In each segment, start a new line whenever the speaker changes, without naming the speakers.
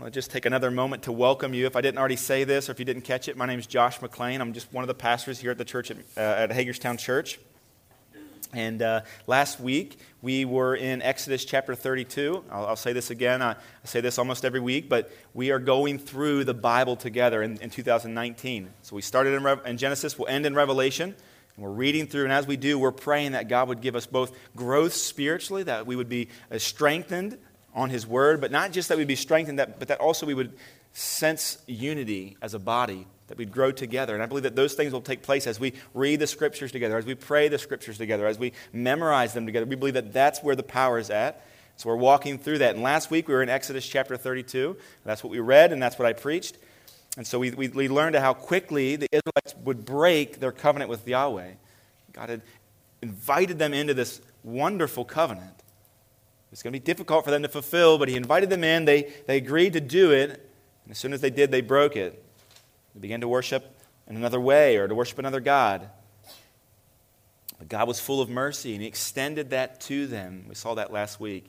I want to just take another moment to welcome you. If I didn't already say this, or if you didn't catch it, my name is Josh McLean. I'm just one of the pastors here at the church at, uh, at Hagerstown Church. And uh, last week, we were in Exodus chapter 32. I'll, I'll say this again. I, I, say this almost every week, but we are going through the Bible together in, in 2019. So we started in, Re- in Genesis, we'll end in Revelation. And we're reading through, and as we do, we're praying that God would give us both growth spiritually, that we would be uh, strengthened on His Word, but not just that we'd be strengthened, that, but that also we would sense unity as a body, that we'd grow together. And I believe that those things will take place as we read the Scriptures together, as we pray the Scriptures together, as we memorize them together. We believe that that's where the power is at. So we're walking through that. And last week we were in Exodus chapter 32. That's what we read, and that's what I preached. And so we, we, we learned how quickly the Israelites would break their covenant with Yahweh. God had invited them into this wonderful covenant. It's going to be difficult for them to fulfill, but he invited them in. They, they agreed to do it. And as soon as they did, they broke it. They began to worship in another way or to worship another God. But God was full of mercy, and he extended that to them. We saw that last week.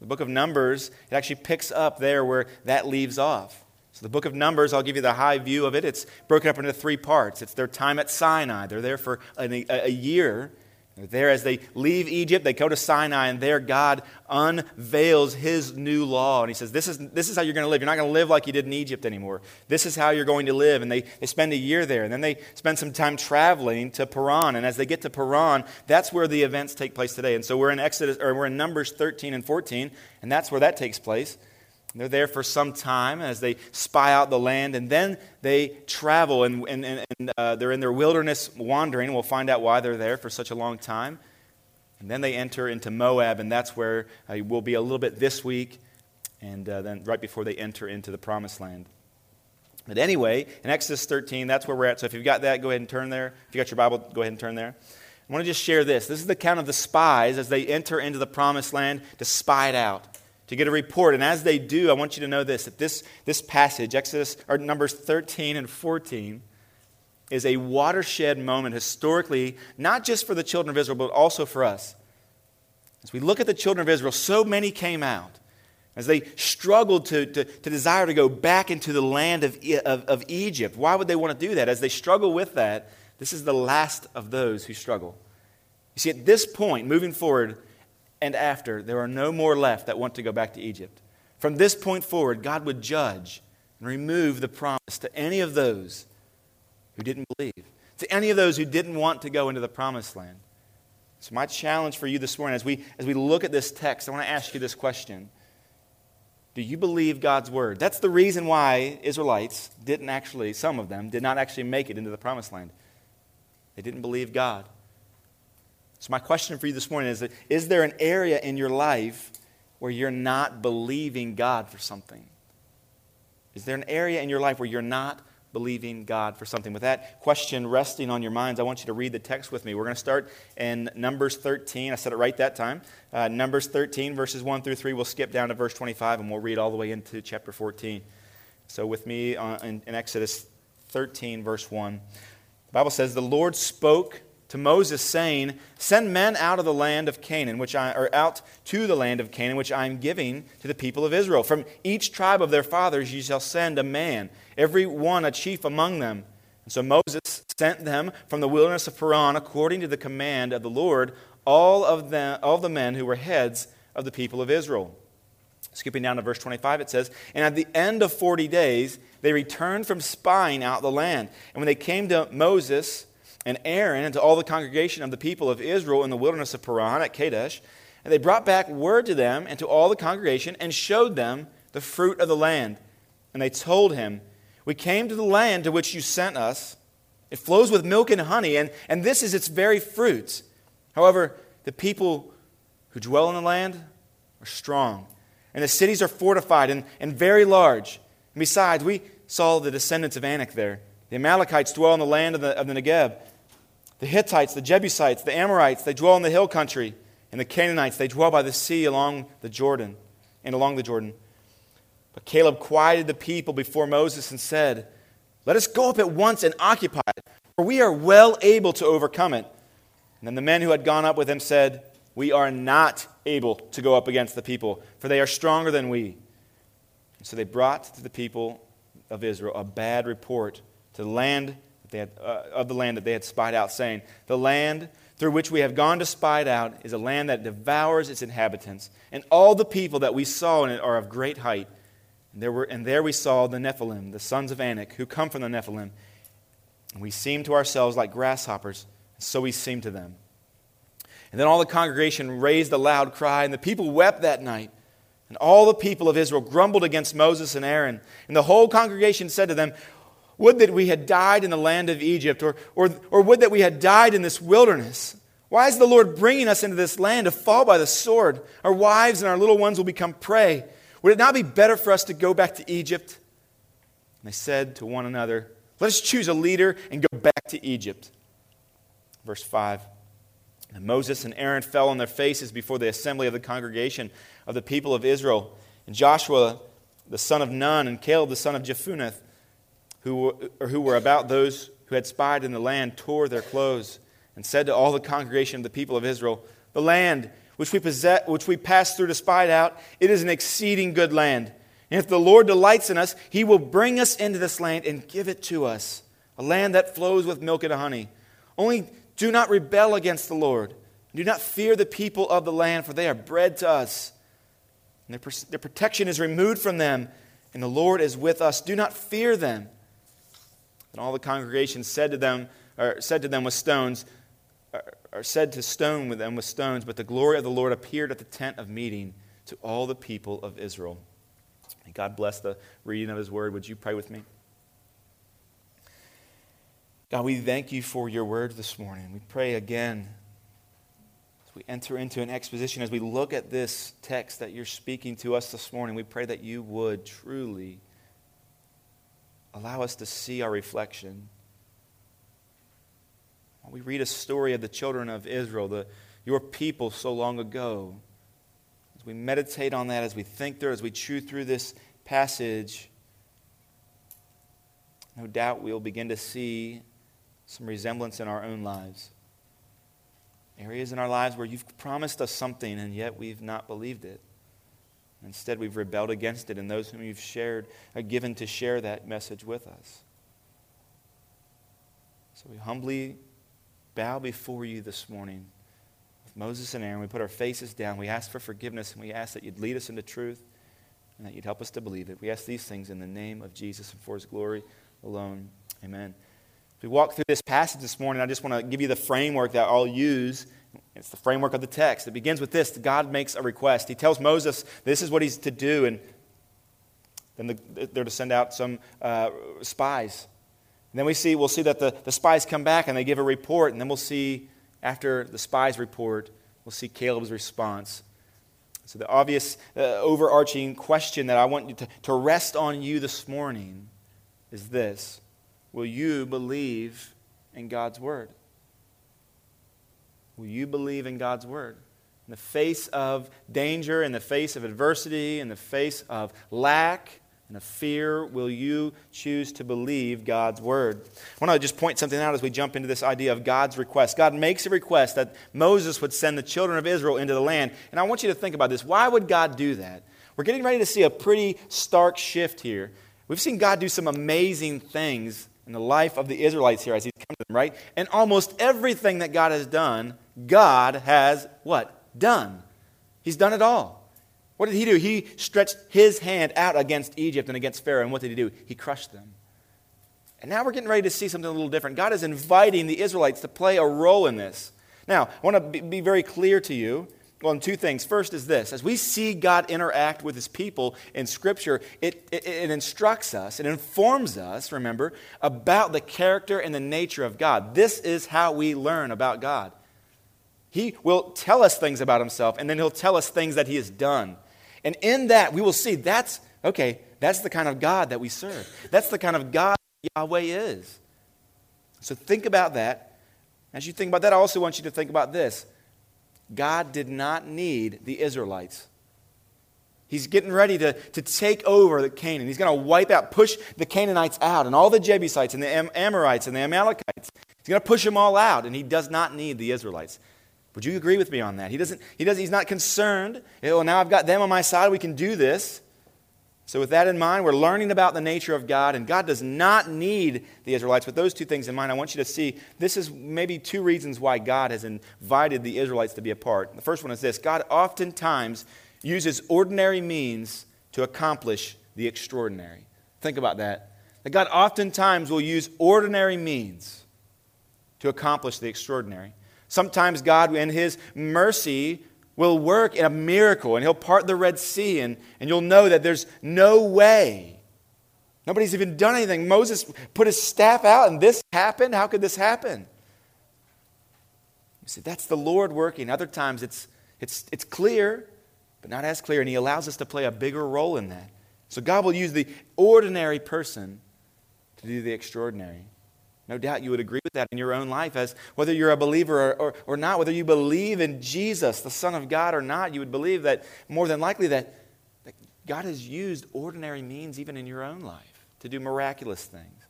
The book of Numbers, it actually picks up there where that leaves off. So, the book of Numbers, I'll give you the high view of it. It's broken up into three parts. It's their time at Sinai. They're there for a, a year. There as they leave Egypt, they go to Sinai, and there God unveils his new law. And he says, This is, this is how you're going to live. You're not going to live like you did in Egypt anymore. This is how you're going to live. And they, they spend a year there. And then they spend some time traveling to Paran. And as they get to Paran, that's where the events take place today. And so we're in Exodus, or we're in Numbers 13 and 14, and that's where that takes place. They're there for some time as they spy out the land, and then they travel and, and, and uh, they're in their wilderness wandering. We'll find out why they're there for such a long time. And then they enter into Moab, and that's where uh, we'll be a little bit this week, and uh, then right before they enter into the promised land. But anyway, in Exodus 13, that's where we're at. So if you've got that, go ahead and turn there. If you've got your Bible, go ahead and turn there. I want to just share this. This is the account of the spies as they enter into the promised land to spy it out to get a report. And as they do, I want you to know this that this, this passage, Exodus or Numbers 13 and 14, is a watershed moment historically, not just for the children of Israel, but also for us. As we look at the children of Israel, so many came out. As they struggled to, to, to desire to go back into the land of, of, of Egypt. Why would they want to do that? As they struggle with that, this is the last of those who struggle. You see, at this point, moving forward, and after, there are no more left that want to go back to Egypt. From this point forward, God would judge and remove the promise to any of those who didn't believe, to any of those who didn't want to go into the promised land. So, my challenge for you this morning, as we, as we look at this text, I want to ask you this question Do you believe God's word? That's the reason why Israelites didn't actually, some of them, did not actually make it into the promised land. They didn't believe God. So, my question for you this morning is Is there an area in your life where you're not believing God for something? Is there an area in your life where you're not believing God for something? With that question resting on your minds, I want you to read the text with me. We're going to start in Numbers 13. I said it right that time. Uh, Numbers 13, verses 1 through 3. We'll skip down to verse 25 and we'll read all the way into chapter 14. So, with me uh, in, in Exodus 13, verse 1, the Bible says, The Lord spoke to Moses, saying, Send men out of the land of Canaan, which I, or out to the land of Canaan, which I am giving to the people of Israel. From each tribe of their fathers you shall send a man, every one a chief among them. And so Moses sent them from the wilderness of Paran, according to the command of the Lord, all of, them, all the men who were heads of the people of Israel. Skipping down to verse 25, it says, And at the end of 40 days, they returned from spying out the land. And when they came to Moses, and Aaron and to all the congregation of the people of Israel in the wilderness of Paran at Kadesh. And they brought back word to them and to all the congregation and showed them the fruit of the land. And they told him, We came to the land to which you sent us. It flows with milk and honey, and, and this is its very fruit. However, the people who dwell in the land are strong, and the cities are fortified and, and very large. And besides, we saw the descendants of Anak there. The Amalekites dwell in the land of the, of the Negeb. The Hittites, the Jebusites, the Amorites, they dwell in the hill country. And the Canaanites, they dwell by the sea along the Jordan and along the Jordan. But Caleb quieted the people before Moses and said, Let us go up at once and occupy it, for we are well able to overcome it. And then the men who had gone up with him said, We are not able to go up against the people, for they are stronger than we. And So they brought to the people of Israel a bad report to the land they had, uh, of the land that they had spied out, saying, The land through which we have gone to spy it out is a land that devours its inhabitants, and all the people that we saw in it are of great height. And there, were, and there we saw the Nephilim, the sons of Anak, who come from the Nephilim. And we seemed to ourselves like grasshoppers, and so we seemed to them. And then all the congregation raised a loud cry, and the people wept that night. And all the people of Israel grumbled against Moses and Aaron. And the whole congregation said to them, Would that we had died in the land of Egypt, or, or, or would that we had died in this wilderness. Why is the Lord bringing us into this land to fall by the sword? Our wives and our little ones will become prey. Would it not be better for us to go back to Egypt? And they said to one another, Let us choose a leader and go back to Egypt. Verse 5. And Moses and Aaron fell on their faces before the assembly of the congregation of the people of Israel. And Joshua, the son of Nun, and Caleb, the son of Jephunneh, who were, who were about those who had spied in the land, tore their clothes and said to all the congregation of the people of Israel, The land which we, possess, which we passed through to spy out, it is an exceeding good land. And if the Lord delights in us, he will bring us into this land and give it to us, a land that flows with milk and honey. Only do not rebel against the Lord. Do not fear the people of the land, for they are bread to us. And their, their protection is removed from them, and the Lord is with us. Do not fear them. And all the congregation said to them, or said to them with stones, are said to stone with them with stones, but the glory of the Lord appeared at the tent of meeting to all the people of Israel. God bless the reading of his word. Would you pray with me? God, we thank you for your word this morning. We pray again as we enter into an exposition, as we look at this text that you're speaking to us this morning, we pray that you would truly allow us to see our reflection When we read a story of the children of Israel, the, your people so long ago. As we meditate on that, as we think through, as we chew through this passage, no doubt we'll begin to see some resemblance in our own lives. Areas in our lives where you've promised us something and yet we've not believed it. Instead, we've rebelled against it, and those whom you've shared are given to share that message with us. So we humbly bow before you this morning with Moses and Aaron. We put our faces down. We ask for forgiveness, and we ask that you'd lead us into truth and that you'd help us to believe it. We ask these things in the name of Jesus and for his glory alone. Amen. As we walk through this passage this morning, I just want to give you the framework that I'll use. It's the framework of the text. It begins with this God makes a request. He tells Moses this is what he's to do, and then the, they're to send out some uh, spies and then we see, we'll see that the, the spies come back and they give a report. And then we'll see, after the spies report, we'll see Caleb's response. So, the obvious uh, overarching question that I want you to, to rest on you this morning is this Will you believe in God's word? Will you believe in God's word? In the face of danger, in the face of adversity, in the face of lack, and of fear will you choose to believe God's word? I want to just point something out as we jump into this idea of God's request. God makes a request that Moses would send the children of Israel into the land. And I want you to think about this. Why would God do that? We're getting ready to see a pretty stark shift here. We've seen God do some amazing things in the life of the Israelites here as He's come to them, right? And almost everything that God has done, God has what? Done. He's done it all. What did he do? He stretched his hand out against Egypt and against Pharaoh. And what did he do? He crushed them. And now we're getting ready to see something a little different. God is inviting the Israelites to play a role in this. Now, I want to be very clear to you on two things. First is this as we see God interact with his people in Scripture, it, it, it, instructs us, it informs us, remember, about the character and the nature of God. This is how we learn about God. He will tell us things about himself, and then he'll tell us things that he has done. And in that, we will see that's, okay, that's the kind of God that we serve. That's the kind of God Yahweh is. So think about that. As you think about that, I also want you to think about this God did not need the Israelites. He's getting ready to, to take over the Canaan. He's going to wipe out, push the Canaanites out, and all the Jebusites and the Am- Amorites and the Amalekites. He's going to push them all out, and he does not need the Israelites. Would you agree with me on that? He doesn't, he doesn't, he's not concerned. Well, now I've got them on my side. We can do this. So, with that in mind, we're learning about the nature of God, and God does not need the Israelites. With those two things in mind, I want you to see this is maybe two reasons why God has invited the Israelites to be a part. The first one is this God oftentimes uses ordinary means to accomplish the extraordinary. Think about that. That God oftentimes will use ordinary means to accomplish the extraordinary. Sometimes God, in His mercy, will work in a miracle and he'll part the Red Sea and, and you'll know that there's no way. Nobody's even done anything. Moses put his staff out and this happened. How could this happen? You see, that's the Lord working. Other times it's, it's, it's clear, but not as clear, and he allows us to play a bigger role in that. So God will use the ordinary person to do the extraordinary. No doubt you would agree with that in your own life, as whether you're a believer or, or, or, not, whether you believe in Jesus, the Son of God, or not, you would believe that more than likely that, that God has used ordinary means even in your own life to do miraculous things.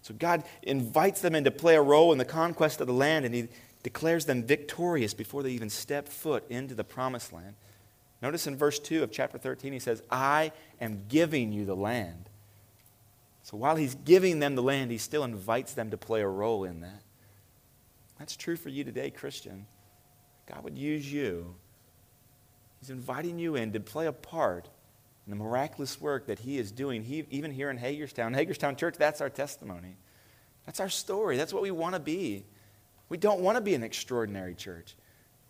So God invites them in to play a role in the conquest of the land, and He declares them victorious before they even step foot into the promised land. Notice in verse 2 of chapter 13, He says, I am giving you the land. So while he's giving them the land, he still invites them to play a role in that. That's true for you today, Christian. God would use you. He's inviting you in to play a part in the miraculous work that he is doing, he, even here in Hagerstown. Hagerstown Church, that's our testimony. That's our story. That's what we want to be. We don't want to be an extraordinary church.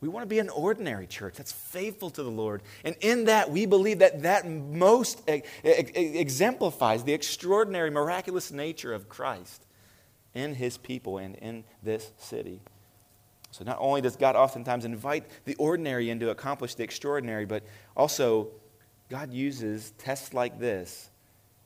We want to be an ordinary church that's faithful to the Lord. And in that, we believe that that most exemplifies the extraordinary, miraculous nature of Christ in his people and in this city. So, not only does God oftentimes invite the ordinary in to accomplish the extraordinary, but also God uses tests like this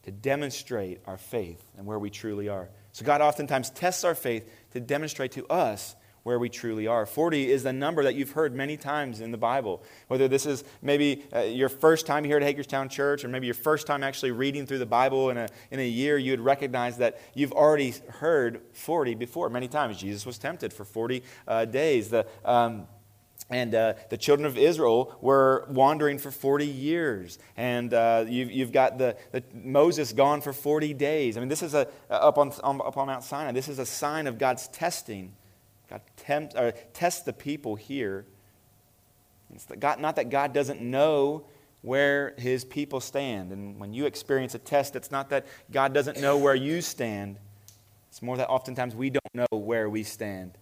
to demonstrate our faith and where we truly are. So, God oftentimes tests our faith to demonstrate to us where we truly are. 40 is the number that you've heard many times in the Bible. Whether this is maybe uh, your first time here at Hagerstown Church, or maybe your first time actually reading through the Bible in a, in a year, you would recognize that you've already heard 40 before many times. Jesus was tempted for 40 uh, days. The, um, and uh, the children of Israel were wandering for 40 years. And uh, you've, you've, got the, the, Moses gone for 40 days. I mean, this is a, up, on, up on Mount Sinai, this is a sign of God's testing God tempt, or tests the people here. It's God, not that God doesn't know where his people stand. And when you experience a test, it's not that God doesn't know where you stand. It's more that oftentimes we don't know where we stand.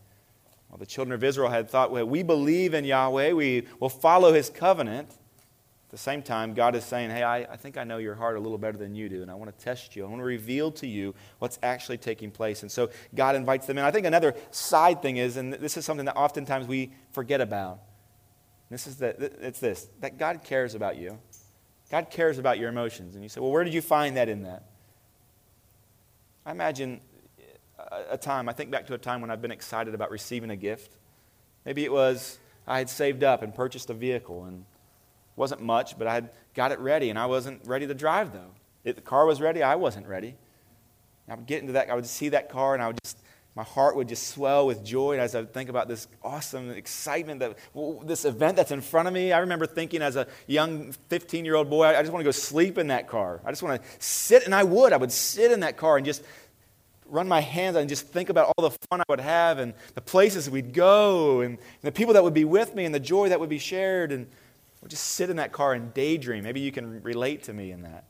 Well, the children of Israel had thought, well, we believe in Yahweh, we will follow his covenant. At the same time, God is saying, Hey, I, I think I know your heart a little better than you do, and I want to test you. I want to reveal to you what's actually taking place. And so God invites them in. I think another side thing is, and this is something that oftentimes we forget about. This is that it's this that God cares about you. God cares about your emotions. And you say, Well, where did you find that in that? I imagine uh, a time, I think back to a time when I've been excited about receiving a gift. Maybe it was I had saved up and purchased a vehicle and wasn't much, but I had got it ready, and I wasn't ready to drive, though. If the car was ready, I wasn't ready. I would get into that, I would see that car, and I would just, my heart would just swell with joy as I would think about this awesome excitement, that this event that's in front of me. I remember thinking as a young 15 year old boy, I just want to go sleep in that car. I just want to sit, and I would. I would sit in that car and just run my hands and just think about all the fun I would have and the places we'd go and, and the people that would be with me and the joy that would be shared. And just sit in that car and daydream. Maybe you can relate to me in that.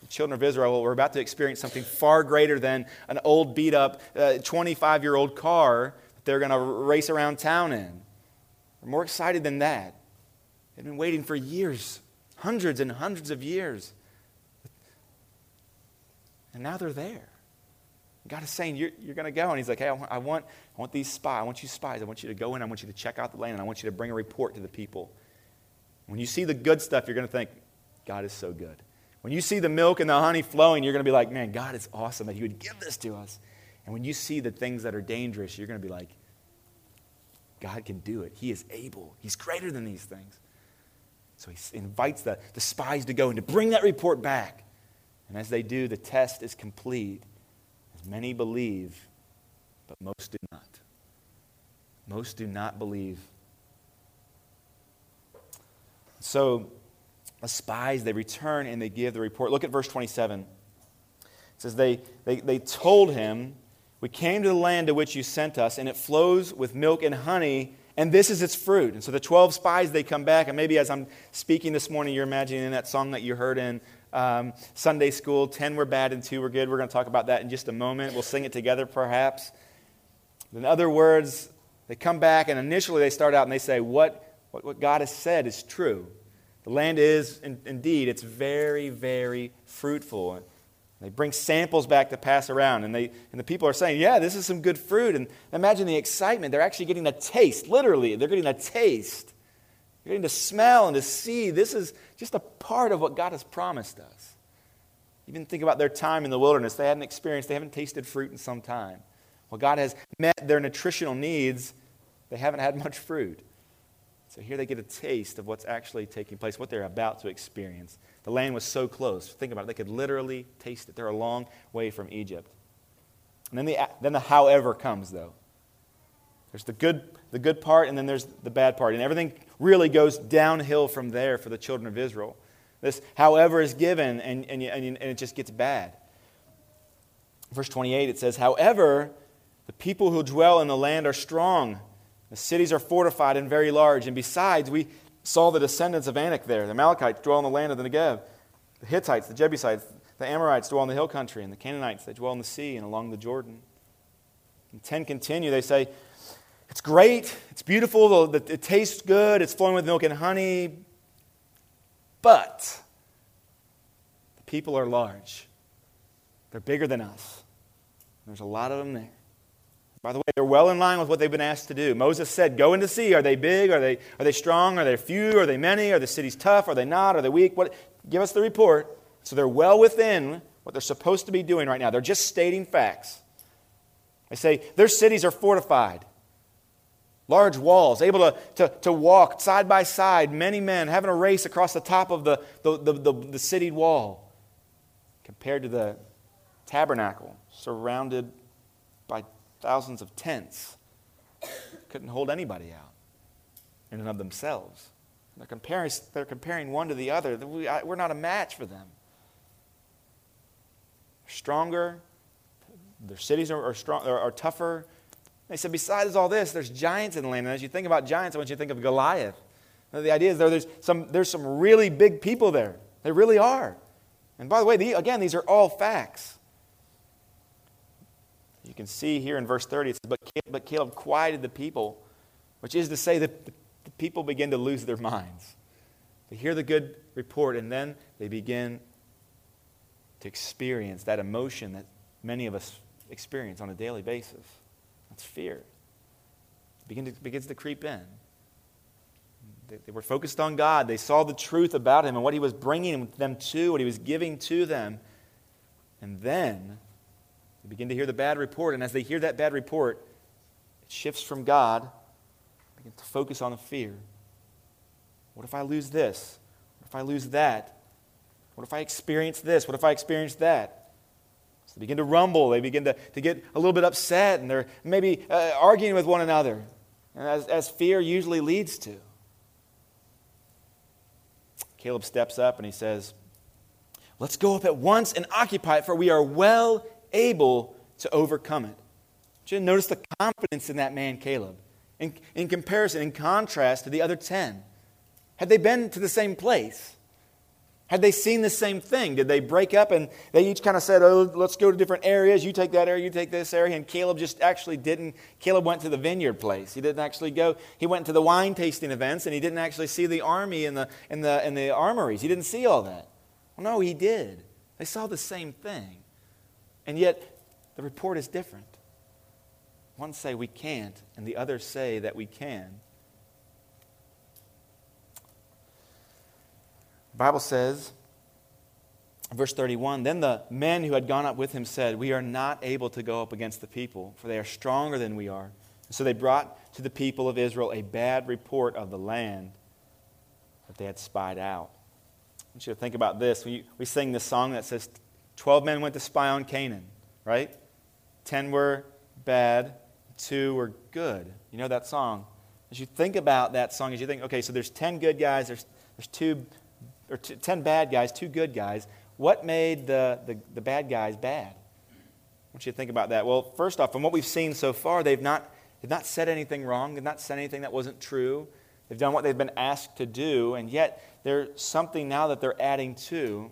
The children of Israel were about to experience something far greater than an old, beat up 25 uh, year old car that they're going to race around town in. They're more excited than that. They've been waiting for years, hundreds and hundreds of years. And now they're there. God is saying, You're, you're going to go. And He's like, Hey, I want, I, want, I want these spies. I want you spies. I want you to go in. I want you to check out the land. And I want you to bring a report to the people. When you see the good stuff, you're going to think, God is so good. When you see the milk and the honey flowing, you're going to be like, man, God is awesome that He would give this to us. And when you see the things that are dangerous, you're going to be like, God can do it. He is able. He's greater than these things. So he invites the, the spies to go and to bring that report back. And as they do, the test is complete. As many believe, but most do not. Most do not believe. So the spies, they return and they give the report. Look at verse 27. It says, They, they, they told him, We came to the land to which you sent us, and it flows with milk and honey, and this is its fruit. And so the 12 spies, they come back, and maybe as I'm speaking this morning, you're imagining in that song that you heard in um, Sunday school 10 were bad and 2 were good. We're going to talk about that in just a moment. We'll sing it together, perhaps. In other words, they come back, and initially they start out and they say, What, what, what God has said is true. The land is, in, indeed, it's very, very fruitful. They bring samples back to pass around, and, they, and the people are saying, Yeah, this is some good fruit. And imagine the excitement. They're actually getting a taste, literally. They're getting a taste. They're getting to smell and to see. This is just a part of what God has promised us. Even think about their time in the wilderness. They hadn't experienced, they haven't tasted fruit in some time. Well, God has met their nutritional needs. They haven't had much fruit. So here they get a taste of what's actually taking place, what they're about to experience. The land was so close. Think about it. They could literally taste it. They're a long way from Egypt. And then the, then the however comes, though. There's the good, the good part, and then there's the bad part. And everything really goes downhill from there for the children of Israel. This however is given, and, and, and, and it just gets bad. Verse 28, it says, However, the people who dwell in the land are strong the cities are fortified and very large. And besides, we saw the descendants of Anak there. The Amalekites dwell in the land of the Negev. The Hittites, the Jebusites, the Amorites dwell in the hill country. And the Canaanites, they dwell in the sea and along the Jordan. And 10 continue. They say, It's great. It's beautiful. It tastes good. It's flowing with milk and honey. But the people are large. They're bigger than us. There's a lot of them there. By the way, they're well in line with what they've been asked to do. Moses said, Go in to see. Are they big? Are they, are they strong? Are they few? Are they many? Are the cities tough? Are they not? Are they weak? What? Give us the report. So they're well within what they're supposed to be doing right now. They're just stating facts. They say their cities are fortified, large walls, able to, to, to walk side by side, many men having a race across the top of the, the, the, the, the city wall, compared to the tabernacle surrounded by thousands of tents. Couldn't hold anybody out in and of themselves. They're comparing, they're comparing one to the other. We're not a match for them. Stronger, their cities are, are, strong, are, are tougher. They said, besides all this, there's giants in the land. And as you think about giants, I want you to think of Goliath. The idea is there, there's, some, there's some really big people there. They really are. And by the way, the, again, these are all facts. Can see here in verse 30, it says, But Caleb quieted the people, which is to say that the people begin to lose their minds. They hear the good report, and then they begin to experience that emotion that many of us experience on a daily basis. That's fear. It begins to, begins to creep in. They, they were focused on God. They saw the truth about Him and what He was bringing them to, what He was giving to them. And then they begin to hear the bad report, and as they hear that bad report, it shifts from God, They begin to focus on the fear. What if I lose this? What if I lose that? What if I experience this? What if I experience that? So they begin to rumble. They begin to, to get a little bit upset, and they're maybe uh, arguing with one another, and as, as fear usually leads to. Caleb steps up and he says, Let's go up at once and occupy it, for we are well able to overcome it. Just notice the confidence in that man, Caleb, in, in comparison, in contrast to the other 10. Had they been to the same place? Had they seen the same thing? Did they break up and they each kind of said, Oh, let's go to different areas. You take that area, you take this area. And Caleb just actually didn't. Caleb went to the vineyard place. He didn't actually go. He went to the wine tasting events and he didn't actually see the army and the, and the, and the armories. He didn't see all that. Well, no, he did. They saw the same thing. And yet, the report is different. One say we can't, and the others say that we can. The Bible says, verse 31 Then the men who had gone up with him said, We are not able to go up against the people, for they are stronger than we are. So they brought to the people of Israel a bad report of the land that they had spied out. I want you to think about this. We, we sing this song that says, Twelve men went to spy on Canaan, right? Ten were bad, two were good. You know that song? As you think about that song, as you think, okay, so there's ten good guys, there's, there's two or t- 10 bad guys, two good guys. What made the, the, the bad guys bad? I want you to think about that. Well, first off, from what we've seen so far, they've not, they've not said anything wrong. They've not said anything that wasn't true. They've done what they've been asked to do, and yet there's something now that they're adding to.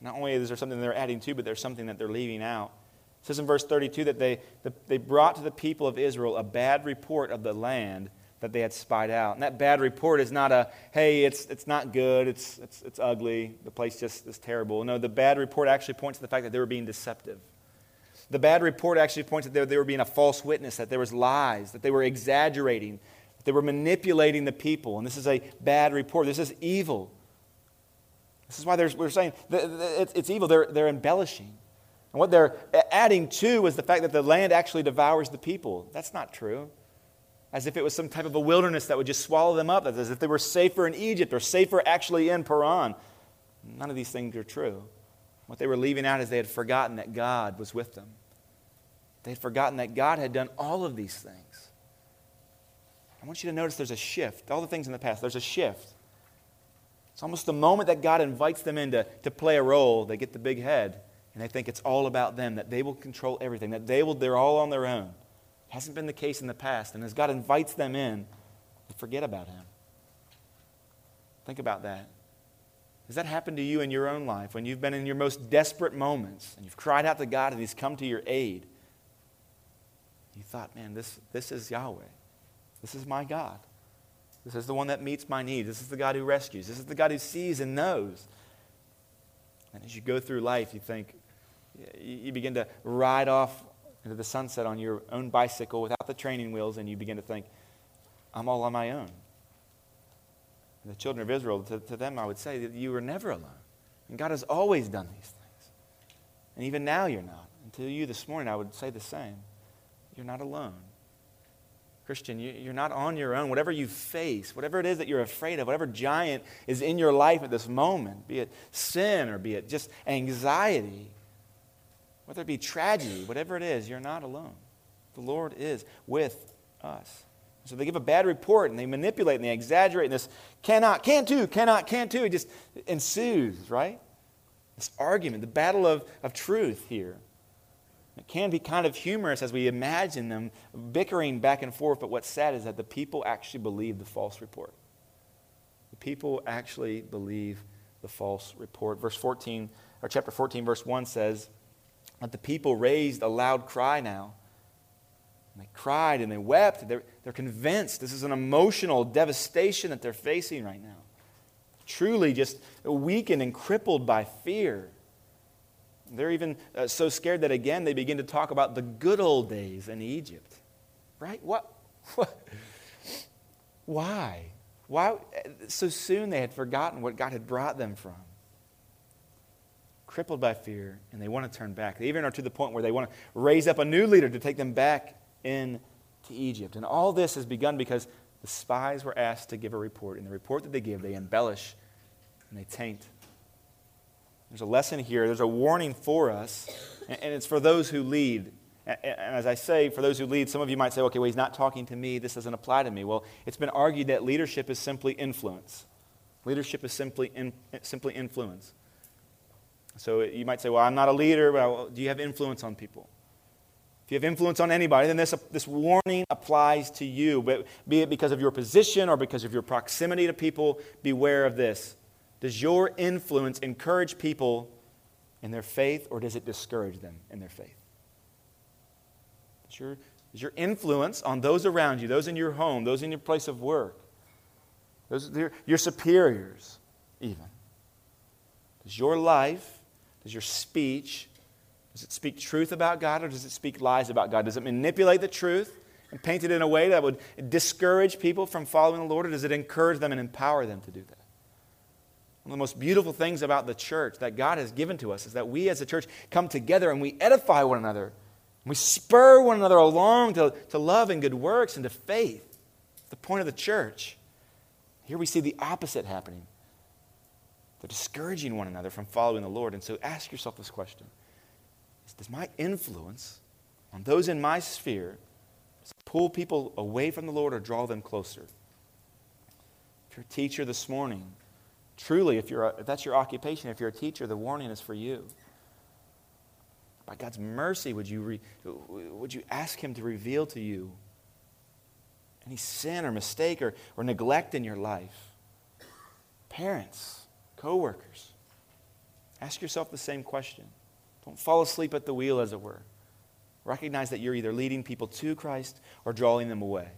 Not only is there something they're adding to, but there's something that they're leaving out. It says in verse 32 that they, they brought to the people of Israel a bad report of the land that they had spied out. And that bad report is not a, hey, it's, it's not good, it's, it's, it's ugly, the place just is terrible. No, the bad report actually points to the fact that they were being deceptive. The bad report actually points that they, they were being a false witness, that there was lies, that they were exaggerating, that they were manipulating the people. And this is a bad report. This is evil. This is why we're saying it's evil. They're, they're embellishing. And what they're adding to is the fact that the land actually devours the people. That's not true as if it was some type of a wilderness that would just swallow them up, as if they were safer in Egypt or safer actually in Paran. None of these things are true. What they were leaving out is they had forgotten that God was with them. They had forgotten that God had done all of these things. I want you to notice there's a shift. All the things in the past, there's a shift. It's almost the moment that God invites them in to, to play a role, they get the big head and they think it's all about them, that they will control everything, that they will, they're all on their own. It hasn't been the case in the past. And as God invites them in, they forget about Him. Think about that. Has that happened to you in your own life when you've been in your most desperate moments and you've cried out to God and He's come to your aid? You thought, man, this, this is Yahweh. This is my God. This is the one that meets my needs. This is the God who rescues. This is the God who sees and knows. And as you go through life, you think, you begin to ride off into the sunset on your own bicycle without the training wheels, and you begin to think, I'm all on my own. And the children of Israel, to, to them, I would say that you were never alone. And God has always done these things. And even now, you're not. And to you this morning, I would say the same. You're not alone. Christian, you, are not on your own. Whatever you face, whatever it is that you're afraid of, whatever giant is in your life at this moment, be it sin or be it just anxiety, whether it be tragedy, whatever it is, you're not alone. The Lord is with us. So they give a bad report and they manipulate and they exaggerate and this cannot, can't do, cannot, can't do. It just ensues, right? This argument, the battle of, of truth here. It can be kind of humorous as we imagine them bickering back and forth, but what's sad is that the people actually believe the false report. The people actually believe the false report. Verse 14, or chapter 14, verse 1 says, that the people raised a loud cry now. And they cried and they wept. They're, they're convinced this is an emotional devastation that they're facing right now. Truly just weakened and crippled by fear. They're even uh, so scared that again they begin to talk about the good old days in Egypt. Right? What? what? Why? Why? So soon they had forgotten what God had brought them from crippled by fear, and they want to turn back. They even are to the point where they want to raise up a new leader to take them back into Egypt. And all this has begun because the spies were asked to give a report. And the report that they give, they embellish and they taint. There's a lesson here, there's a warning for us, and it's for those who lead. And as I say, for those who lead, some of you might say, okay, well, he's not talking to me. This doesn't apply to me. Well, it's been argued that leadership is simply influence. Leadership is simply, in, simply influence. So you might say, well, I'm not a leader, but do you have influence on people? If you have influence on anybody, then this, this warning applies to you. But be it because of your position or because of your proximity to people, beware of this. Does your influence encourage people in their faith or does it discourage them in their faith? Is your, is your influence on those around you, those in your home, those in your place of work, those, your, your superiors, even? Does your life does your speech, does it speak truth about God or does it speak lies about God? Does it manipulate the truth and paint it in a way that would discourage people from following the Lord or does it encourage them and empower them to do that? One of the most beautiful things about the church that God has given to us is that we as a church come together and we edify one another. We spur one another along to, to love and good works and to faith. The point of the church. Here we see the opposite happening. They're discouraging one another from following the Lord. And so ask yourself this question Does my influence on those in my sphere pull people away from the Lord or draw them closer? If you're a teacher this morning, Truly, if, you're a, if that's your occupation, if you're a teacher, the warning is for you. By God's mercy, would you, re, would you ask Him to reveal to you any sin or mistake or, or neglect in your life? Parents, co workers, ask yourself the same question. Don't fall asleep at the wheel, as it were. Recognize that you're either leading people to Christ or drawing them away.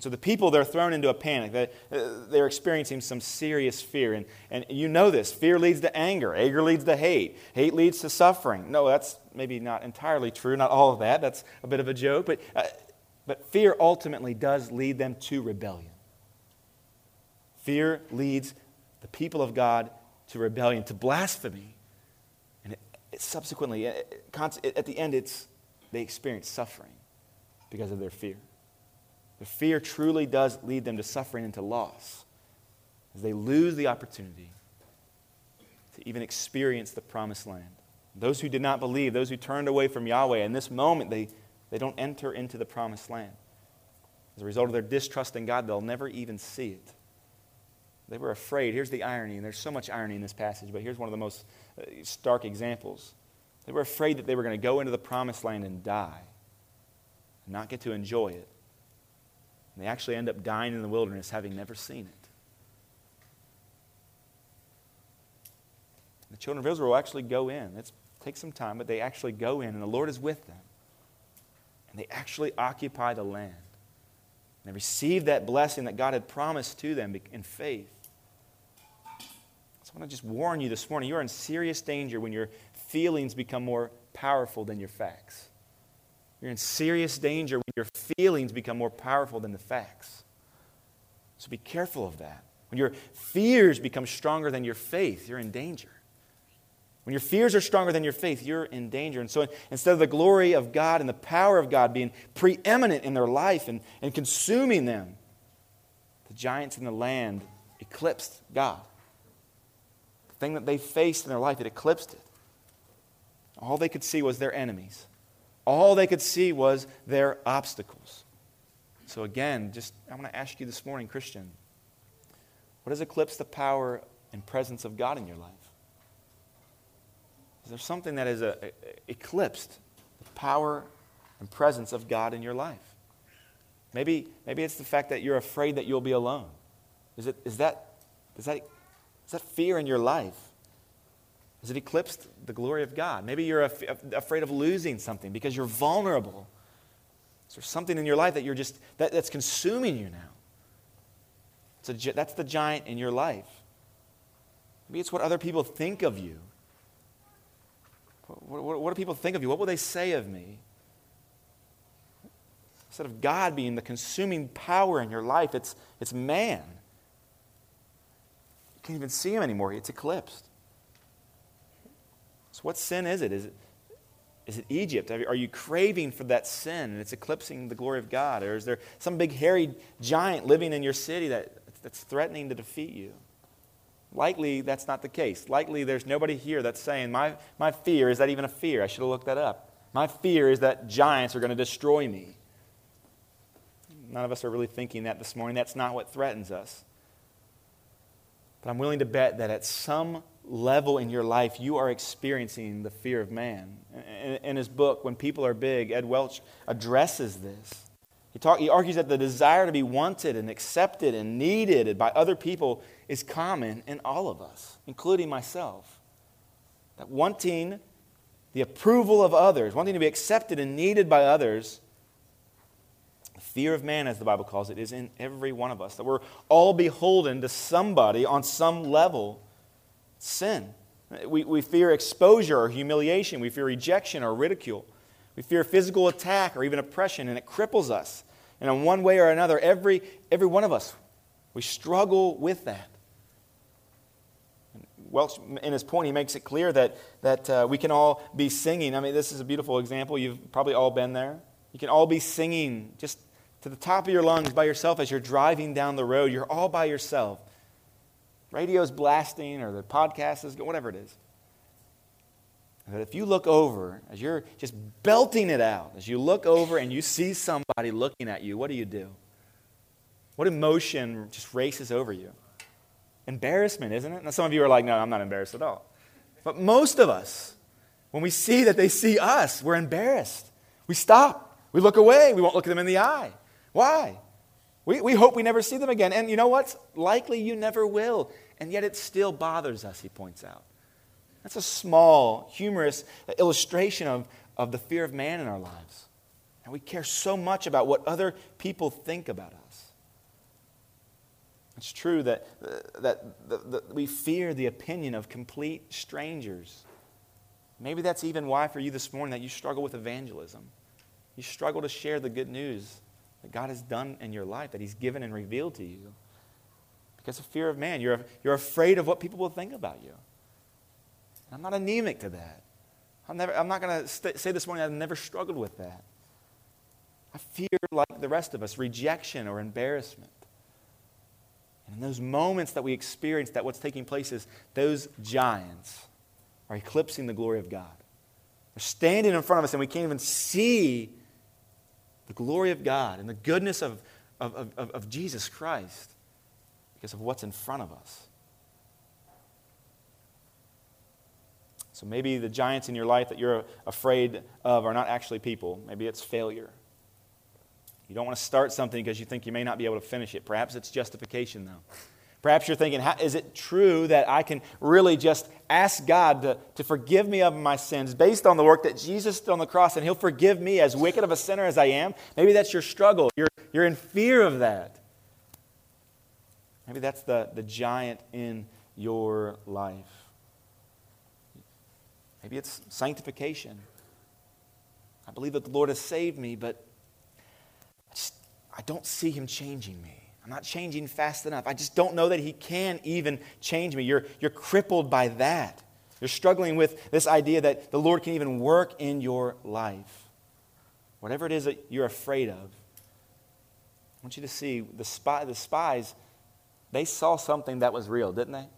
So the people, they're thrown into a panic. They, uh, they're experiencing some serious fear. And, and you know this fear leads to anger, anger leads to hate, hate leads to suffering. No, that's maybe not entirely true, not all of that. That's a bit of a joke. But, uh, but fear ultimately does lead them to rebellion. Fear leads the people of God to rebellion, to blasphemy. And it, it subsequently, it, it, at the end, it's, they experience suffering because of their fear. The fear truly does lead them to suffering and to loss as they lose the opportunity to even experience the promised land. Those who did not believe, those who turned away from Yahweh, in this moment, they, they don't enter into the promised land. As a result of their distrust in God, they'll never even see it. They were afraid. Here's the irony, and there's so much irony in this passage, but here's one of the most uh, stark examples. They were afraid that they were going to go into the promised land and die, and not get to enjoy it. And they actually end up dying in the wilderness having never seen it. The children of Israel actually go in. It takes some time, but they actually go in, and the Lord is with them. And they actually occupy the land. And they receive that blessing that God had promised to them in faith. So I want to just warn you this morning you are in serious danger when your feelings become more powerful than your facts. You're in serious danger when your feelings become more powerful than the facts. So be careful of that. When your fears become stronger than your faith, you're in danger. When your fears are stronger than your faith, you're in danger. And so instead of the glory of God and the power of God being preeminent in their life and, and consuming them, the giants in the land eclipsed God. The thing that they faced in their life, it eclipsed it. All they could see was their enemies. All they could see was their obstacles. So, again, just I want to ask you this morning, Christian, what has eclipsed the power and presence of God in your life? Is there something that has a, uh, eclipsed the power and presence of God in your life? Maybe, maybe it's the fact that you're afraid that you'll be alone. Is, it, is, that, is, that, is that fear in your life? Has it eclipsed the glory of God? Maybe you're af- afraid of losing something because you're vulnerable. Is there something in your life that you're just, that, that's consuming you now? A, that's the giant in your life. Maybe it's what other people think of you. What, what, what do people think of you? What will they say of me? Instead of God being the consuming power in your life, it's, it's man. You can't even see him anymore, it's eclipsed. So, what sin is it? Is it, is it Egypt? Are you craving for that sin and it's eclipsing the glory of God? Or is there some big hairy giant living in your city that, that's threatening to defeat you? Likely that's not the case. Likely there's nobody here that's saying, my, my fear is that even a fear. I should have looked that up. My fear is that giants are going to destroy me. None of us are really thinking that this morning. That's not what threatens us. But I'm willing to bet that at some level in your life, you are experiencing the fear of man. In, his book, When People Are Big, Ed Welch addresses this. He, talk, he argues that the desire to be wanted and accepted and needed by other people is common in all of us, including myself. That wanting the approval of others, wanting to be accepted and needed by others, the fear of man, as the Bible calls it, is in every one of us. That we're all beholden to somebody on some level sin. We, we fear exposure or humiliation. We fear rejection or ridicule. We fear physical attack or even oppression, and it cripples us. And in one way or another, every, every one of us, we struggle with that. Welch, in his point, he makes it clear that, that uh, we can all be singing. I mean, this is a beautiful example. You've probably all been there. You can all be singing just to the top of your lungs by yourself as you're driving down the road. You're all by yourself radio's blasting or the podcast is whatever it is. But if you look over, as you're just belting it out, as you look over and you see somebody looking at you, what do you do? What emotion just races over you? embarrassment, isn't it? Now, some of you are like, no, I'm not embarrassed at all. But most of us, when we see that they see us, we're embarrassed. We stop. We look away. We won't look them in the eye. Why? We, we hope we never see them again. And you know what? Likely you never will. And yet it still bothers us, he points out. That's a small, humorous illustration of, of the fear of man in our lives. And we care so much about what other people think about us. It's true that, uh, that, that, that we fear the opinion of complete strangers. Maybe that's even why, for you this morning, that you struggle with evangelism. You struggle to share the good news that God has done in your life, that He's given and revealed to you. Because of fear of man. You're, you're afraid of what people will think about you. I'm not anemic to that. I'm, never, I'm not going to st- say this morning I've never struggled with that. I fear, like the rest of us, rejection or embarrassment. And in those moments that we experience that what's taking place is those giants are eclipsing the glory of God. They're standing in front of us and we can't even see the glory of God and the goodness of, of, of, of Jesus Christ of what's in front of us. So maybe the giants in your life that you're afraid of are not actually people. Maybe it's failure. You don't want to start something because you think you may not be able to finish it. Perhaps it's justification, though. Perhaps you're thinking, is it true that I can really just ask God to, to forgive me of my sins based on the work that Jesus did on the cross and He'll forgive me as wicked of a sinner as I am? Maybe that's your struggle. You're, you're in fear of that. Maybe that's the, the giant in your life. Maybe it's sanctification. I believe that the Lord has saved me, but I, just, I don't see Him changing me. I'm not changing fast enough. I just don't know that He can even change me. You're, you're crippled by that. You're struggling with this idea that the Lord can even work in your life. Whatever it is that you're afraid of, I want you to see the, spy, the spies, they saw something that was real, didn't they?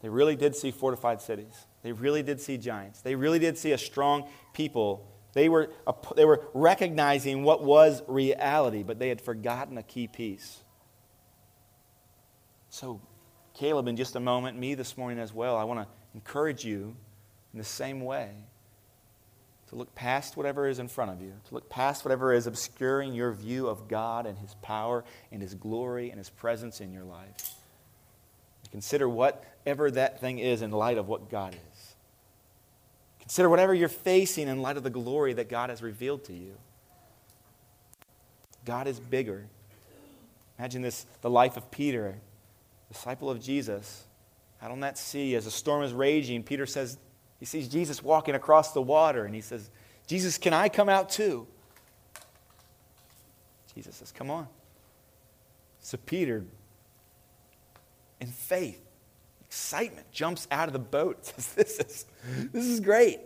They really did see fortified cities. They really did see giants. They really did see a strong people they were, they were recognizing what was reality, but they had forgotten a key piece. So, Caleb, in just a moment, me this morning as well, I want to encourage you in the same way to look past whatever is in front of you, to look past whatever is obscuring your view of God and His power and His glory and His presence in your life. Consider whatever that thing is in light of what God is. Consider whatever you're facing in light of the glory that God has revealed to you. God is bigger. Imagine this the life of Peter, disciple of Jesus, out on that sea as a storm is raging. Peter says, he sees Jesus walking across the water, and he says, Jesus, can I come out too? Jesus says, Come on. So Peter, in faith, excitement, jumps out of the boat. Says, this is, this is great.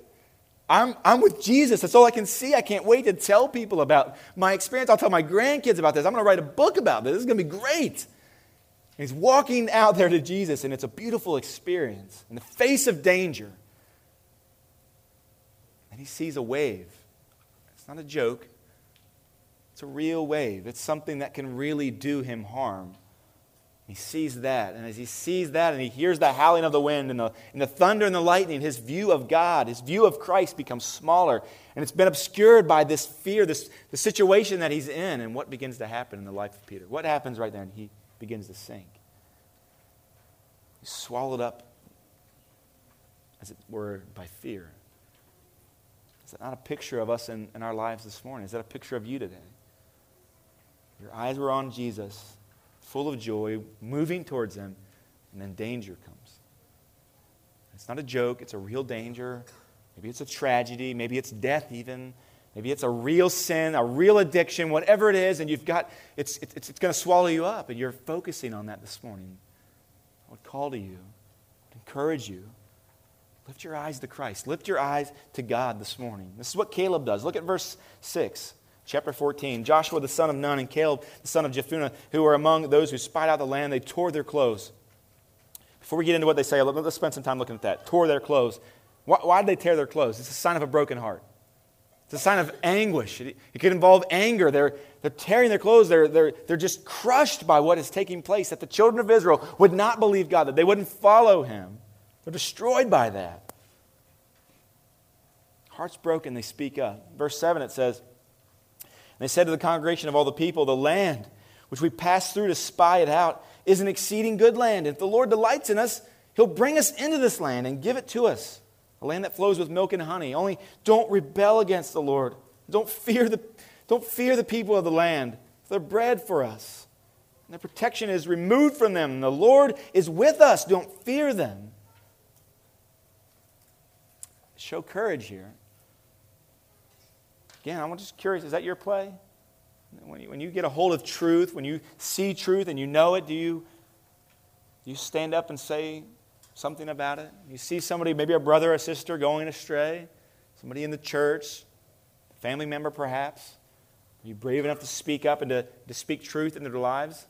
I'm, I'm with Jesus. That's all I can see. I can't wait to tell people about my experience. I'll tell my grandkids about this. I'm going to write a book about this. This is going to be great. And he's walking out there to Jesus, and it's a beautiful experience in the face of danger. He sees a wave. It's not a joke, it's a real wave. It's something that can really do him harm. He sees that. And as he sees that and he hears the howling of the wind and the, and the thunder and the lightning, his view of God, his view of Christ becomes smaller. And it's been obscured by this fear, this, the situation that he's in. And what begins to happen in the life of Peter? What happens right then? He begins to sink. He's swallowed up, as it were, by fear. Is that not a picture of us in, in our lives this morning? Is that a picture of you today? Your eyes were on Jesus full of joy, moving towards Him, and then danger comes. It's not a joke, it's a real danger. Maybe it's a tragedy, maybe it's death, even. Maybe it's a real sin, a real addiction, whatever it is, and you've got, it's, it's, it's going to swallow you up, and you're focusing on that this morning. I would call to you, I would encourage you. Lift your eyes to Christ. Lift your eyes to God this morning. This is what Caleb does. Look at verse 6. Chapter 14 Joshua the son of Nun and Caleb the son of Jephunneh, who were among those who spied out the land, they tore their clothes. Before we get into what they say, let's spend some time looking at that. Tore their clothes. Why, why did they tear their clothes? It's a sign of a broken heart. It's a sign of anguish. It, it could involve anger. They're, they're tearing their clothes. They're, they're, they're just crushed by what is taking place. That the children of Israel would not believe God, that they wouldn't follow Him. They're destroyed by that. Hearts broken, they speak up. Verse 7 it says, They said to the congregation of all the people, The land which we passed through to spy it out is an exceeding good land. If the Lord delights in us, He'll bring us into this land and give it to us, a land that flows with milk and honey. Only don't rebel against the Lord. Don't fear the, don't fear the people of the land. They're bread for us. And the protection is removed from them. The Lord is with us. Don't fear them. Show courage here. Again, I'm just curious is that your play? When you, when you get a hold of truth, when you see truth and you know it, do you, do you stand up and say something about it? You see somebody, maybe a brother or sister, going astray, somebody in the church, family member perhaps. Are you brave enough to speak up and to, to speak truth into their lives?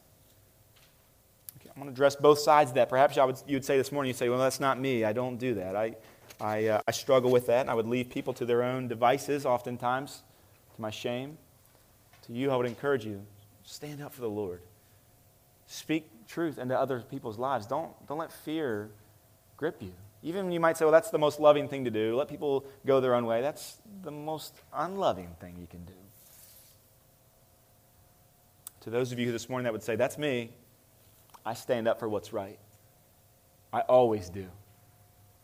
Okay, I'm going to address both sides of that. Perhaps I would, you would say this morning, you'd say, well, that's not me. I don't do that. I, I, uh, I struggle with that, and I would leave people to their own devices oftentimes, to my shame. To you, I would encourage you stand up for the Lord. Speak truth into other people's lives. Don't, don't let fear grip you. Even you might say, well, that's the most loving thing to do, let people go their own way, that's the most unloving thing you can do. To those of you this morning that would say, that's me, I stand up for what's right. I always do.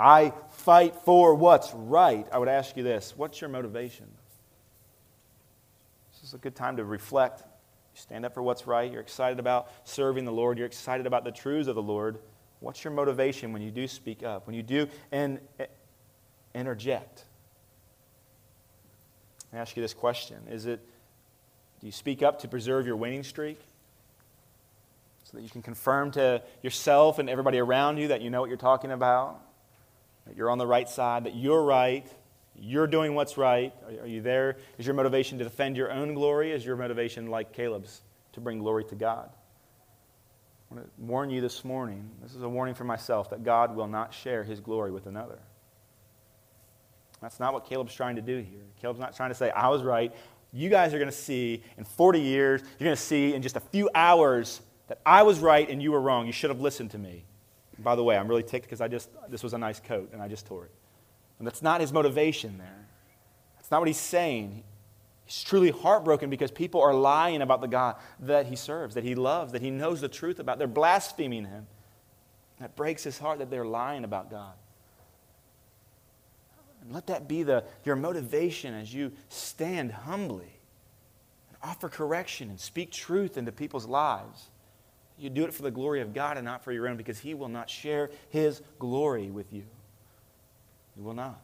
I fight for what's right. I would ask you this what's your motivation? This is a good time to reflect. You stand up for what's right. You're excited about serving the Lord. You're excited about the truths of the Lord. What's your motivation when you do speak up, when you do and interject? I ask you this question Is it, do you speak up to preserve your winning streak? So that you can confirm to yourself and everybody around you that you know what you're talking about? That you're on the right side, that you're right, you're doing what's right. Are, you there? Is your motivation to defend your own glory? Is your motivation like Caleb's to bring glory to God? I want to warn you this morning. This is a warning for myself that God will not share his glory with another. That's not what Caleb's trying to do here. Caleb's not trying to say, I was right. You guys are going to see in 40 years, you're going to see in just a few hours that I was right and you were wrong. You should have listened to me. By the way, I'm really ticked because I just, this was a nice coat and I just tore it. And that's not his motivation there. That's not what he's saying. He's truly heartbroken because people are lying about the God that he serves, that he loves, that he knows the truth about. They're blaspheming him. That breaks his heart that they're lying about God. And let that be the, your motivation as you stand humbly and offer correction and speak truth into people's lives. You do it for the glory of God and not for your own because He will not share His glory with you. He will not.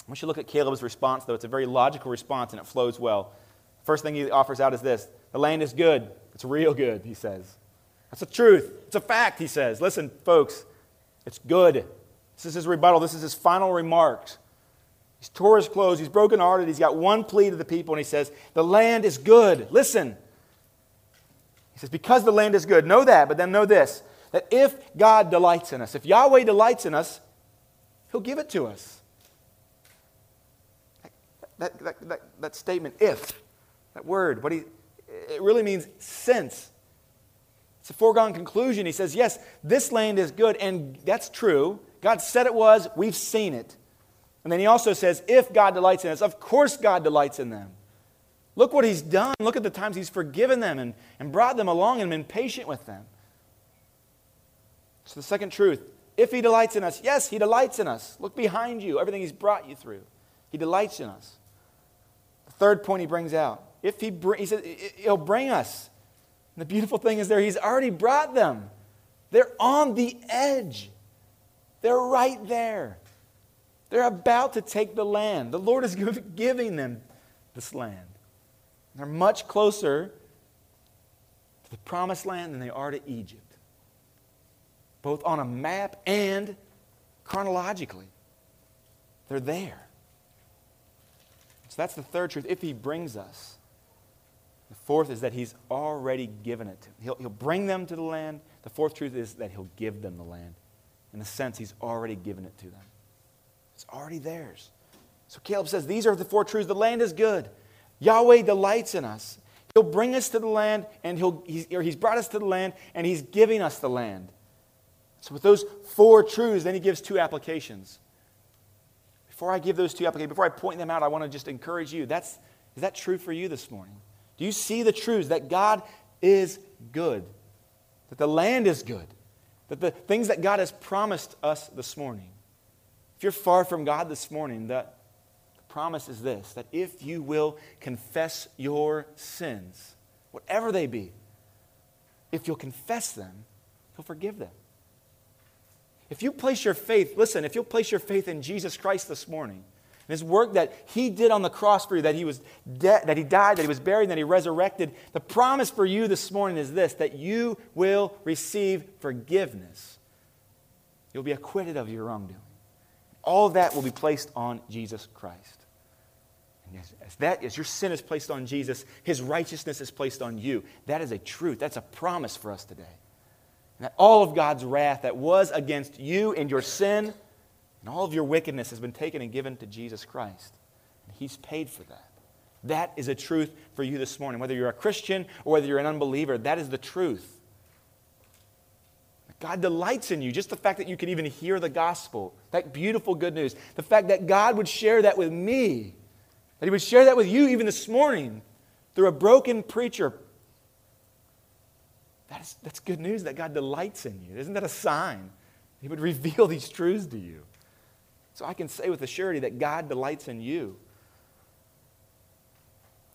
I want you to look at Caleb's response, though. It's a very logical response and it flows well. First thing he offers out is this the land is good. It's real good, he says. That's the truth. It's a fact, he says. Listen, folks, it's good. This is his rebuttal. This is his final remarks. He's tore his clothes. He's brokenhearted. He's got one plea to the people, and he says, The land is good. Listen, he says, Because the land is good. Know that, but then know this that if God delights in us, if Yahweh delights in us, He'll give it to us. That, that, that, that statement, if, that word, what he, it really means since. It's a foregone conclusion. He says, Yes, this land is good, and that's true. God said it was, we've seen it. And then he also says, If God delights in us, of course God delights in them. Look what he's done. Look at the times he's forgiven them and, and brought them along and been patient with them. So, the second truth if he delights in us, yes, he delights in us. Look behind you, everything he's brought you through. He delights in us. The third point he brings out if he, br- he says, he'll bring us. And the beautiful thing is there, he's already brought them. They're on the edge, they're right there. They're about to take the land. The Lord is giving them this land. They're much closer to the promised land than they are to Egypt, both on a map and chronologically. They're there. So that's the third truth. If he brings us, the fourth is that he's already given it to them. He'll, he'll bring them to the land. The fourth truth is that he'll give them the land. In a sense, he's already given it to them. It's already theirs. So Caleb says, These are the four truths. The land is good. Yahweh delights in us. He'll bring us to the land, and he'll, he's, or he's brought us to the land, and he's giving us the land. So, with those four truths, then he gives two applications. Before I give those two applications, before I point them out, I want to just encourage you. That's, is that true for you this morning? Do you see the truths that God is good, that the land is good, that the things that God has promised us this morning? If you're far from God this morning, the promise is this that if you will confess your sins, whatever they be, if you'll confess them, He'll forgive them. If you place your faith, listen, if you'll place your faith in Jesus Christ this morning, and his work that he did on the cross for you, that he was de- that he died, that he was buried, that he resurrected, the promise for you this morning is this that you will receive forgiveness. You'll be acquitted of your wrongdoing. All of that will be placed on Jesus Christ. And as, as, that, as your sin is placed on Jesus, his righteousness is placed on you. That is a truth. That's a promise for us today. And that all of God's wrath that was against you and your sin and all of your wickedness has been taken and given to Jesus Christ. And He's paid for that. That is a truth for you this morning. Whether you're a Christian or whether you're an unbeliever, that is the truth. God delights in you. Just the fact that you can even hear the gospel, that beautiful good news. The fact that God would share that with me, that He would share that with you even this morning through a broken preacher that's, that's good news that God delights in you. Isn't that a sign? He would reveal these truths to you. So I can say with a surety that God delights in you.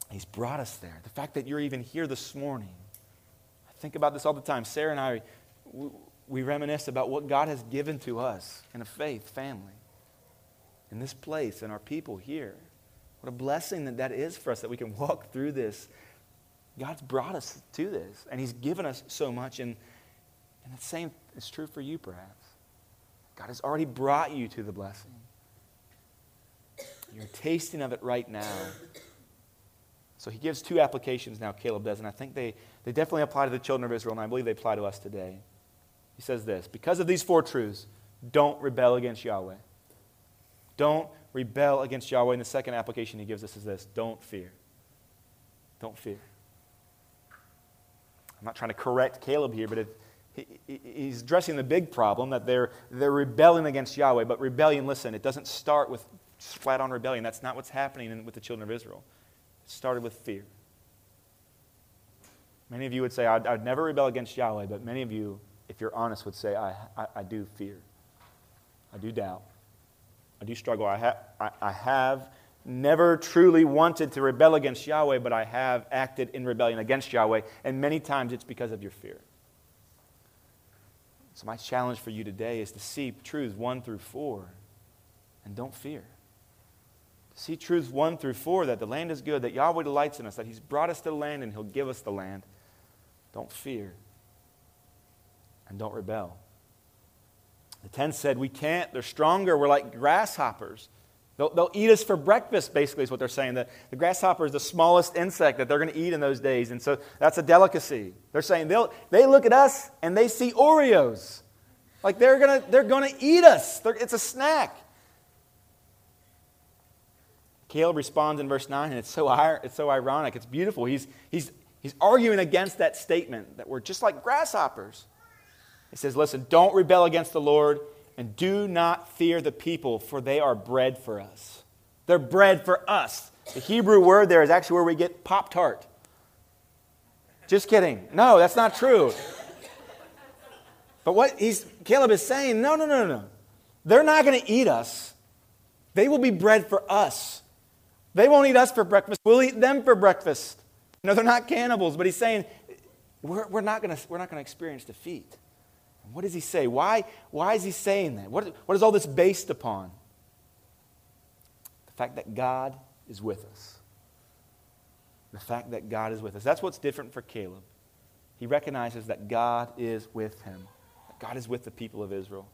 He's brought us there. The fact that you're even here this morning. I think about this all the time. Sarah and I, we, reminisce about what God has given to us in a faith family, in this place, and our people here. What a blessing that that is for us that we can walk through this God's brought us to this, and He's given us so much. And, and the same is true for you, perhaps. God has already brought you to the blessing. You're tasting of it right now. So he gives two applications now, Caleb does, and I think they, they definitely apply to the children of Israel, and I believe they apply to us today. He says this Because of these four truths, don't rebel against Yahweh. Don't rebel against Yahweh. And the second application he gives us is this don't fear. Don't fear. I'm not trying to correct Caleb here, but he, he's addressing the big problem that they're, they're rebelling against Yahweh. But rebellion, listen, it doesn't start with flat on rebellion. That's not what's happening in, with the children of Israel. It started with fear. Many of you would say, I'd, I'd never rebel against Yahweh, but many of you, if you're honest, would say, I, I, I do fear. I do doubt. I do struggle. I, ha- I, I have never truly wanted to rebel against Yahweh, but I have acted in rebellion against Yahweh, and many times it's because of your fear. So, my challenge for you today is to see truths 1 through 4 and don't fear. See truths 1 through 4 that the land is good, that Yahweh delights in us, that He's brought us to the land and He'll give us the land. Don't fear and don't rebel. The 10 said, We can't, they're stronger, we're like grasshoppers. They'll, they'll eat us for breakfast, basically, is what they're saying. The, the grasshopper is the smallest insect that they're going to eat in those days. And so that's a delicacy. They're saying they'll, they look at us and they see Oreos. Like they're going to they're gonna eat us. They're, it's a snack. Caleb responds in verse 9, and it's so, it's so ironic. It's beautiful. He's, he's, he's arguing against that statement that we're just like grasshoppers. He says, Listen, don't rebel against the Lord and do not fear the people, for they are bread for us. They're bread for us. The Hebrew word there is actually where we get Pop Tart. Just kidding. No, that's not true. But what he's, Caleb is saying, no, no, no, no. They're not going to eat us. They will be bread for us. They won't eat us for breakfast. We'll eat them for breakfast. No, they're not cannibals, but he's saying, we're, we're not going to experience defeat. What does he say? Why, why is he saying that? What, what is all this based upon? The fact that God is with us. The fact that God is with us. That's what's different for Caleb. He recognizes that God is with him, that God is with the people of Israel.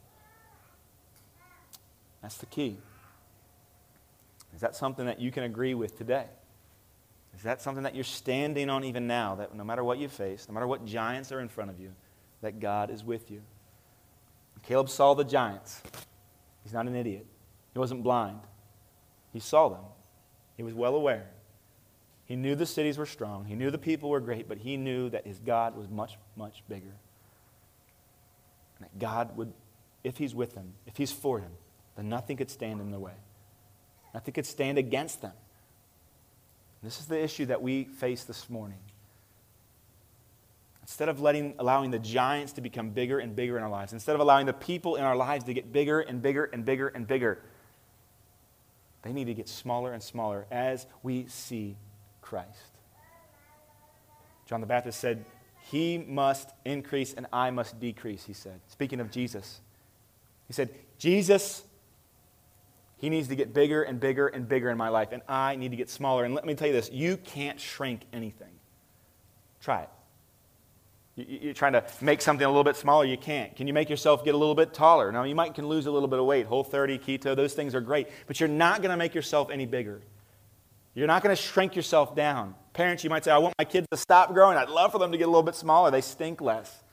That's the key. Is that something that you can agree with today? Is that something that you're standing on even now, that no matter what you face, no matter what giants are in front of you, that God is with you. Caleb saw the giants. He's not an idiot, he wasn't blind. He saw them. He was well aware. He knew the cities were strong. He knew the people were great, but he knew that his God was much, much bigger. And that God would, if he's with him, if he's for him, then nothing could stand in the way. Nothing could stand against them. This is the issue that we face this morning. Instead of letting, allowing the giants to become bigger and bigger in our lives, instead of allowing the people in our lives to get bigger and bigger and bigger and bigger, they need to get smaller and smaller as we see Christ. John the Baptist said, He must increase and I must decrease, he said. Speaking of Jesus, he said, Jesus, he needs to get bigger and bigger and bigger in my life, and I need to get smaller. And let me tell you this you can't shrink anything. Try it. You're trying to make something a little bit smaller, you can't. Can you make yourself get a little bit taller? Now, you might can lose a little bit of weight. Whole 30, keto, those things are great, but you're not going to make yourself any bigger. You're not going to shrink yourself down. Parents, you might say, I want my kids to stop growing. I'd love for them to get a little bit smaller. They stink less.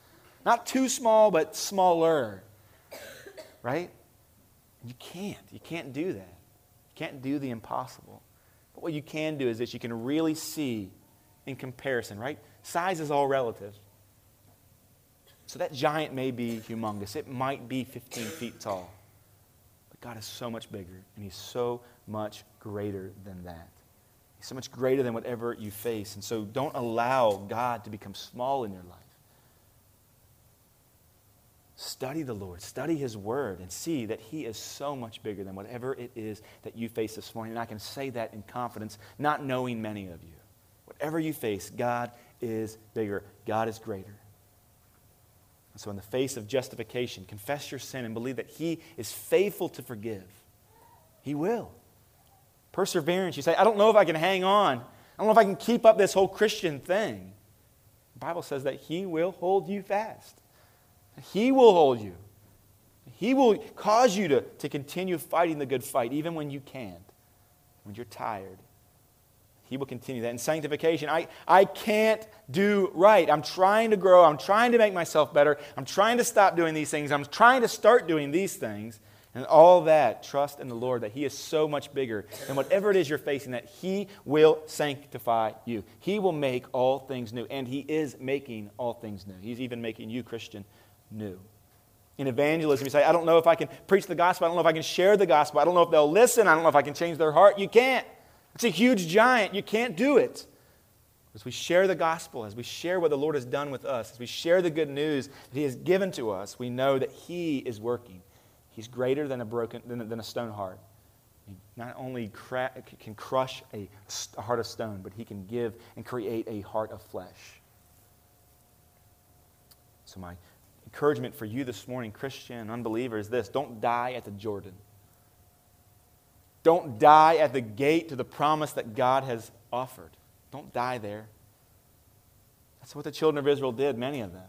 Not too small, but smaller. Right? You can't. You can't do that. You can't do the impossible. But what you can do is that you can really see in comparison, right? Size is all relative. So that giant may be humongous. It might be 15 feet tall. But God is so much bigger, and He's so much greater than that. He's so much greater than whatever you face. And so don't allow God to become small in your life. Study the Lord, study His Word, and see that He is so much bigger than whatever it is that you face this morning. And I can say that in confidence, not knowing many of you. Whatever you face, God is bigger, God is greater. And so, in the face of justification, confess your sin and believe that He is faithful to forgive. He will. Perseverance, you say, I don't know if I can hang on. I don't know if I can keep up this whole Christian thing. The Bible says that He will hold you fast. He will hold you. He will cause you to, to continue fighting the good fight, even when you can't, when you're tired, he will continue that. In sanctification, I, I can't do right. I'm trying to grow. I'm trying to make myself better. I'm trying to stop doing these things. I'm trying to start doing these things. And all that, trust in the Lord that He is so much bigger than whatever it is you're facing, that He will sanctify you. He will make all things new. And He is making all things new. He's even making you, Christian, new. In evangelism, you say, I don't know if I can preach the gospel. I don't know if I can share the gospel. I don't know if they'll listen. I don't know if I can change their heart. You can't. It's a huge giant. You can't do it. As we share the gospel, as we share what the Lord has done with us, as we share the good news that He has given to us, we know that He is working. He's greater than a, broken, than, than a stone heart. He not only cra- can crush a, a heart of stone, but He can give and create a heart of flesh. So, my encouragement for you this morning, Christian unbeliever, is this don't die at the Jordan. Don't die at the gate to the promise that God has offered. Don't die there. That's what the children of Israel did, many of them.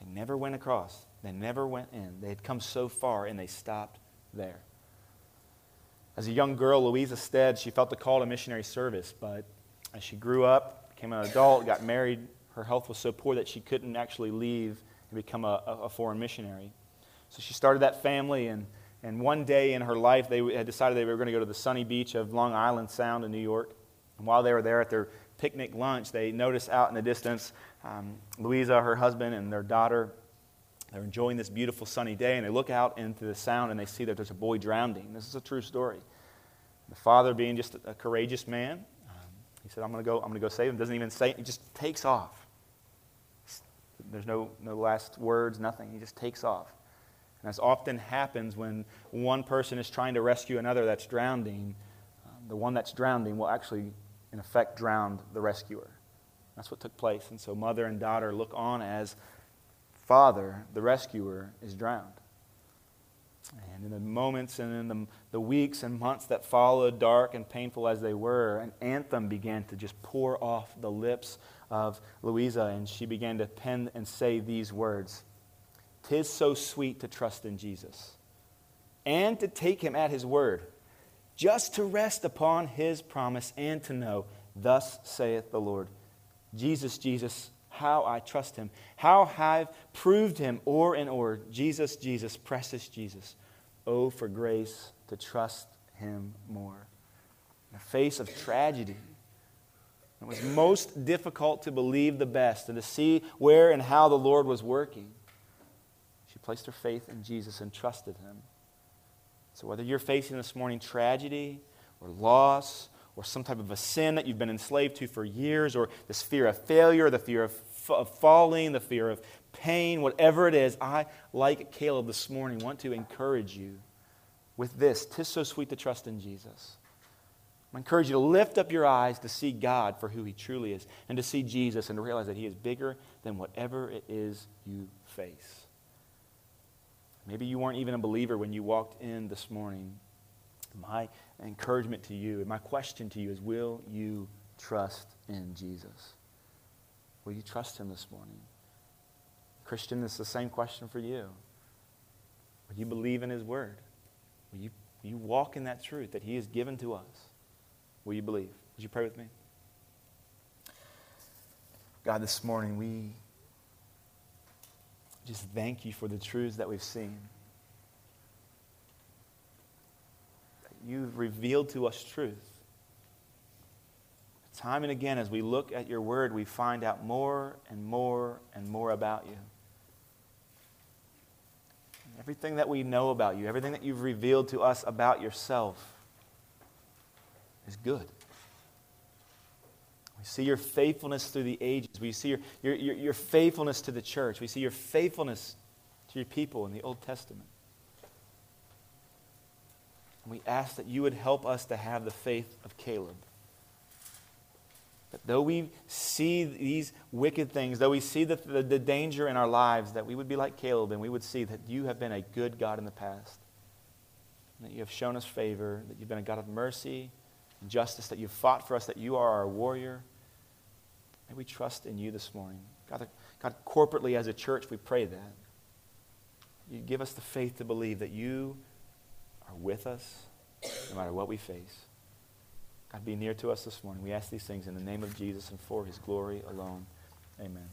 They never went across, they never went in. They had come so far and they stopped there. As a young girl, Louisa Stead, she felt the call to missionary service, but as she grew up, became an adult, got married, her health was so poor that she couldn't actually leave and become a, a foreign missionary. So she started that family and and one day in her life, they had decided they were going to go to the sunny beach of Long Island Sound in New York. And while they were there at their picnic lunch, they noticed out in the distance um, Louisa, her husband, and their daughter. They're enjoying this beautiful sunny day, and they look out into the sound and they see that there's a boy drowning. This is a true story. The father, being just a courageous man, um, he said, "I'm going to go. I'm going to go save him." Doesn't even say. He just takes off. There's no no last words, nothing. He just takes off. And as often happens when one person is trying to rescue another that's drowning, um, the one that's drowning will actually, in effect, drown the rescuer. That's what took place. And so mother and daughter look on as father, the rescuer, is drowned. And in the moments and in the, the weeks and months that followed, dark and painful as they were, an anthem began to just pour off the lips of Louisa, and she began to pen and say these words Tis so sweet to trust in Jesus and to take him at his word, just to rest upon his promise and to know, Thus saith the Lord. Jesus, Jesus, how I trust him, how I've proved him o'er and o'er. Jesus, Jesus, precious Jesus. Oh, for grace to trust him more. In the face of tragedy, it was most difficult to believe the best and to see where and how the Lord was working. Placed her faith in Jesus and trusted him. So, whether you're facing this morning tragedy or loss or some type of a sin that you've been enslaved to for years, or this fear of failure, the fear of, f- of falling, the fear of pain, whatever it is, I, like Caleb this morning, want to encourage you with this. Tis so sweet to trust in Jesus. I encourage you to lift up your eyes to see God for who He truly is and to see Jesus and to realize that He is bigger than whatever it is you face. Maybe you weren't even a believer when you walked in this morning. My encouragement to you and my question to you is will you trust in Jesus? Will you trust him this morning? Christian, it's the same question for you. Will you believe in his word? Will you, will you walk in that truth that he has given to us? Will you believe? Would you pray with me? God, this morning we just thank you for the truths that we've seen. you've revealed to us truth. Time and again, as we look at your word, we find out more and more and more about you. Everything that we know about you, everything that you've revealed to us about yourself is good. We see your faithfulness through the ages. We see your, your, your, your faithfulness to the church. We see your faithfulness to your people in the Old Testament. And we ask that you would help us to have the faith of Caleb. That though we see these wicked things, though we see the, the, the, danger in our lives, that we would be like Caleb and we would see that you have been a good God in the past. That you have shown us favor, that you've been a God of mercy justice, that you've fought for us, that you are our warrior. May we trust in you this morning. God, God corporately as a church, we pray that. You give us the faith to believe that you are with us no matter what we face. God, be near to us this morning. We ask these things in the name of Jesus and for his glory alone. Amen.